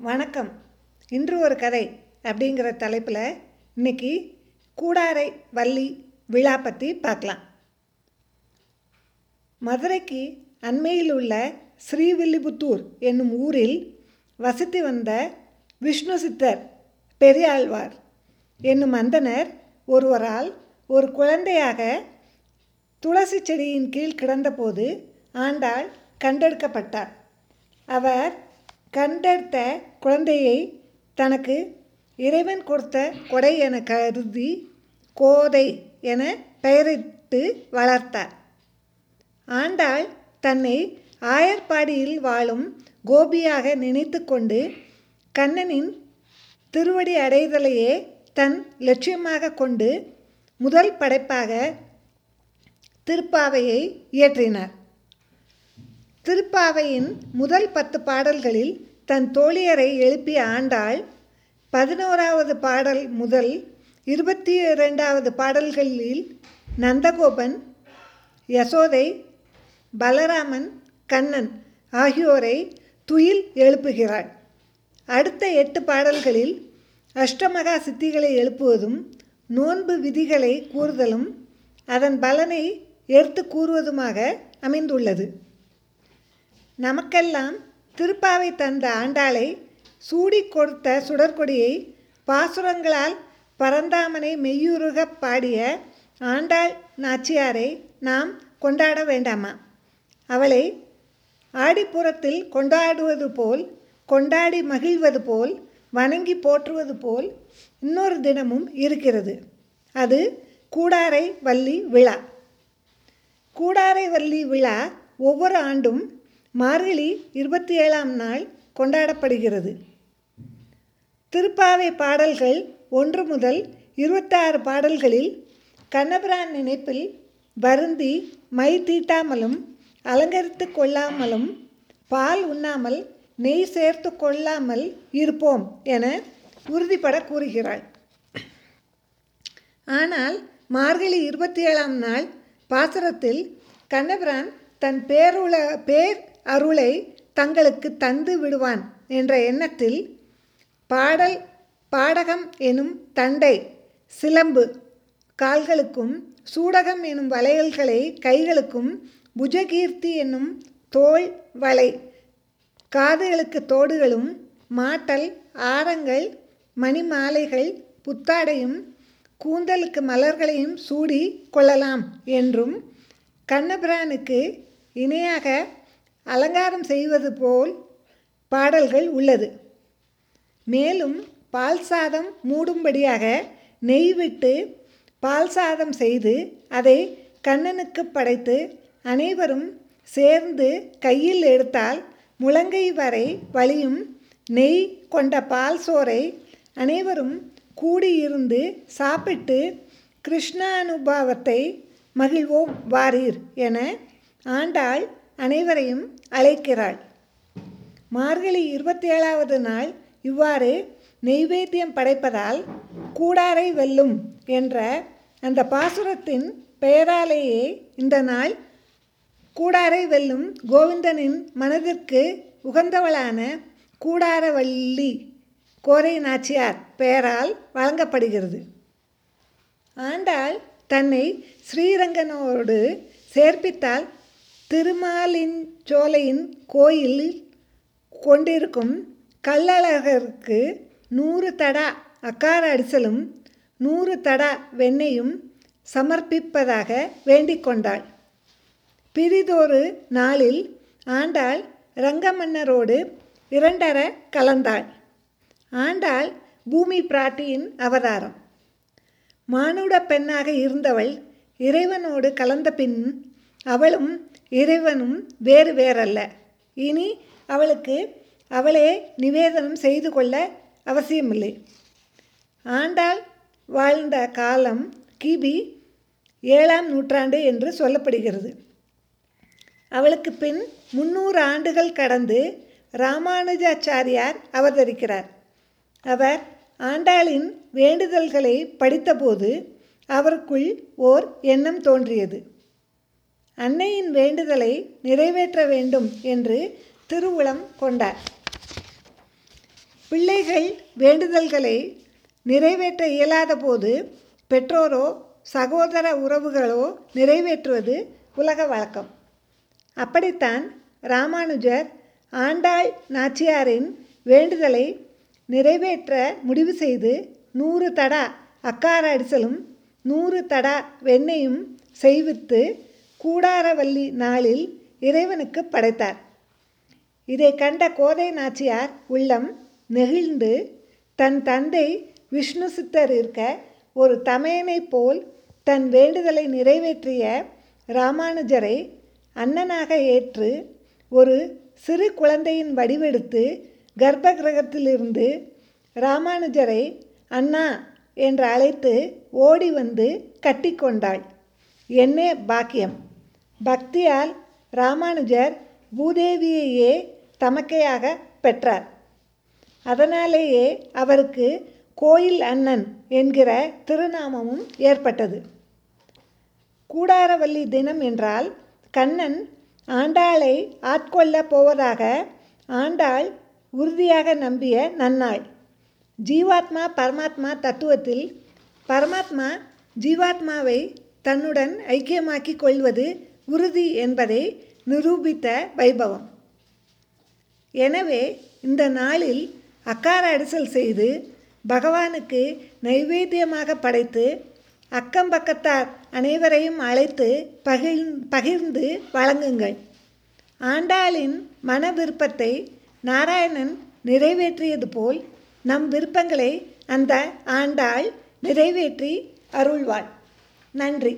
வணக்கம். இன்று ஒரு கதை அப்படிங்கிற தலைப்பில் இன்னைக்கு கூடாரை வள்ளி விழா பற்றி பார்க்கலாம். மதுரைக்கு அண்மையில் உள்ள ஸ்ரீவில்லிபுத்தூர் என்னும் ஊரில் வசித்து வந்த விஷ்ணு சித்தர் பெரியாழ்வார் என்னும் அந்தனர் ஒருவரால் ஒரு குழந்தையாக துளசி செடியின் கீழ் கிடந்தபோது ஆண்டாள் கண்டெடுக்கப்பட்டார். அவர் கண்டெடுத்த குழந்தையை தனக்கு இறைவன் கொடுத்த கொடை என கருதி கோதை என பெயரிட்டு வளர்த்தார். ஆண்டாள் தன்னை ஆயர்பாடியில் வாழும் கோபியாக நினைத்து கொண்டு கண்ணனின் திருவடி அடைதலையே தன் லட்சியமாக கொண்டு முதல் படைப்பாக திருப்பாவையை இயற்றினார். திருப்பாவையின் முதல் பத்து பாடல்களில் தன் தோழியரை எழுப்பிய ஆண்டாள் பதினோராவது பாடல் முதல் இருபத்தி இரண்டாவது பாடல்களில் நந்தகோபன் யசோதை பலராமன் கண்ணன் ஆகியோரை துயில் எழுப்புகிறாள். அடுத்த எட்டு பாடல்களில் அஷ்டமகா சித்திகளை எழுப்புவதும் நோன்பு விதிகளை கூறுதலும் அதன் பலனை எடுத்து கூறுவதுமாக அமைந்துள்ளது. நமக்கெல்லாம் திருப்பாவை தந்த ஆண்டாளை சூடி கொடுத்த சுடற்கொடியை பாசுரங்களால் பரந்தாமனை மெய்யுருக பாடிய ஆண்டாள் நாச்சியாரை நாம் கொண்டாட வேண்டாமா? அவளை ஆடிப்புறத்தில் கொண்டாடுவது போல் கொண்டாடி மகிழ்வது போல் வணங்கி போற்றுவது போல் இன்னொரு தினமும் இருக்கிறது. அது கூடாரை வள்ளி விழா. கூடாரை வள்ளி விழா ஒவ்வொரு ஆண்டும் மார்கழி இருபத்தி ஏழாம் நாள் கொண்டாடப்படுகிறது. திருப்பாவை பாடல்கள் ஒன்று முதல் இருபத்தாறு பாடல்களில் கண்ணபிரான் நினைப்பில் வருந்தி மை தீட்டாமலும் அலங்கரித்து கொள்ளாமலும் பால் உண்ணாமல் நெய் சேர்த்து கொள்ளாமல் இருப்போம் என உறுதிப்பட கூறுகிறாள். ஆனால் மார்கழி இருபத்தி ஏழாம் நாள் பாசுரத்தில் கண்ணபிரான் தன் பேருல பேர் அருளை தங்களுக்கு தந்து விடுவான் என்ற எண்ணத்தில் பாடல் பாடகம் எனும் தண்டை சிலம்பு கால்களுக்கும் சூடகம் எனும் வளையல்களை கைகளுக்கும் புஜகீர்த்தி என்னும் தோல் வலை காதுகளுக்கு தோடுகளும் மாட்டல் ஆரங்கள் மணிமாலைகள் புத்தாடையும் கூந்தலுக்கு மலர்களையும் சூடி கொள்ளலாம் என்றும் கண்ணபிரானுக்கு இணையாக அலங்காரம் செய்வது போல் பாடல்கள் உள்ளது. மேலும் பால் சாதம் மூடும்படியாக நெய் விட்டு பால் சாதம் செய்து அதை கண்ணனுக்கு படைத்து அனைவரும் சேர்ந்து கையில் எடுத்தால் முழங்கை வரை வழியும் நெய் கொண்ட பால் சோறை அனைவரும் கூடியிருந்து சாப்பிட்டு கிருஷ்ணானுபாவத்தை மகிழ்வோம் வாரீர் என ஆண்டாள் அனைவரையும் அழைக்கிறாள். மார்கழி இருபத்தி ஏழாவது நாள் இவ்வாறு நெய்வேத்தியம் படைப்பதால் கூடாரை வெல்லும் என்ற அந்த பாசுரத்தின் பெயராலேயே இந்த நாள் கூடாரை வெல்லும் கோவிந்தனின் மனதிற்கு உகந்தவளான கூடாரவள்ளி கோரை நாச்சியார் பெயரால் வழங்கப்படுகிறது. ஆண்டாள் தன்னை ஸ்ரீரங்கனோடு சேர்ப்பித்தால் திருமாலின் சோலையின் கோயில் கொண்டிருக்கும் கள்ளழகருக்கு நூறு தடா அக்கார அடிசலும் நூறு தடா வெண்ணையும் சமர்ப்பிப்பதாக வேண்டிக் கொண்டாள். பிரிதொரு நாளில் ஆண்டாள் ரங்கமன்னரோடு இரண்டர கலந்தாள். ஆண்டாள் பூமி பிராட்டியின் அவதாரம். மானுட பெண்ணாக இருந்தவள் இறைவனோடு கலந்த பின் அவளும் இறைவனும் வேறு வேறல்ல. இனி அவளுக்கு அவளே நிவேதனம் செய்து கொள்ள அவசியமில்லை. ஆண்டாள் வாழ்ந்த காலம் கிபி ஏழாம் நூற்றாண்டு என்று சொல்லப்படுகிறது. அவளுக்கு பின் முன்னூறு ஆண்டுகள் கடந்து ராமானுஜாச்சாரியார் அவதரிக்கிறார். அவர் ஆண்டாளின் வேண்டுதல்களை படித்தபோது அவருக்குள் ஓர் எண்ணம் தோன்றியது. அன்னையின் வேண்டுதலை நிறைவேற்ற வேண்டும் என்று திருவுளம் கொண்டார். பிள்ளைகள் வேண்டுதல்களை நிறைவேற்ற இயலாத போது பெற்றோரோ சகோதர உறவுகளோ நிறைவேற்றுவது உலக வழக்கம். அப்படித்தான் ராமானுஜர் ஆண்டாள் நாச்சியாரின் வேண்டுதலை நிறைவேற்ற முடிவு செய்து நூறு தடா அக்கார அடிசலும் நூறு தடா வெண்ணையும் செய்வித்து கூடாரவல்லி நாளில் இறைவனுக்கு படைத்தார். இதை கண்ட கோதை நாச்சியார் உள்ளம் நெகிழ்ந்து தன் தந்தை விஷ்ணு சித்தர் இருக்க ஒரு தமையனைப் போல் தன் வேண்டுதலை நிறைவேற்றிய ராமானுஜரை அண்ணனாக ஏற்று ஒரு சிறு குழந்தையின் வடிவெடுத்து கர்ப்ப கிரகத்திலிருந்து ராமானுஜரை அண்ணா என்று அழைத்து ஓடி வந்து கட்டிக்கொண்டாள் என்னே பாக்கியம்! பக்தியால் ராமானுஜர் பூதேவியையே தமக்கையாக பெற்றார். அதனாலேயே அவருக்கு கோயில் அண்ணன் என்கிற திருநாமமும் ஏற்பட்டது. கூடாரவல்லி தினம் என்றால் கண்ணன் ஆண்டாளை ஆட்கொள்ள போவதாக ஆண்டாள் உறுதியாக நம்பிய நன்னாள். ஜீவாத்மா பரமாத்மா தத்துவத்தில் பரமாத்மா ஜீவாத்மாவை தன்னுடன் ஐக்கியமாக்கி கொள்வது உறுதி என்பதை நிரூபித்த வைபவம். எனவே இந்த நாளில் அக்கார அடிசல் செய்து பகவானுக்கு நைவேத்தியமாக படைத்து அக்கம் பக்கத்தார் அனைவரையும் அழைத்து பகிர் பகிர்ந்து வழங்குங்கள். ஆண்டாளின் மன விருப்பத்தை நாராயணன் நிறைவேற்றியது போல் நம் விருப்பங்களை அந்த ஆண்டாள் நிறைவேற்றி அருள்வாள். நன்றி.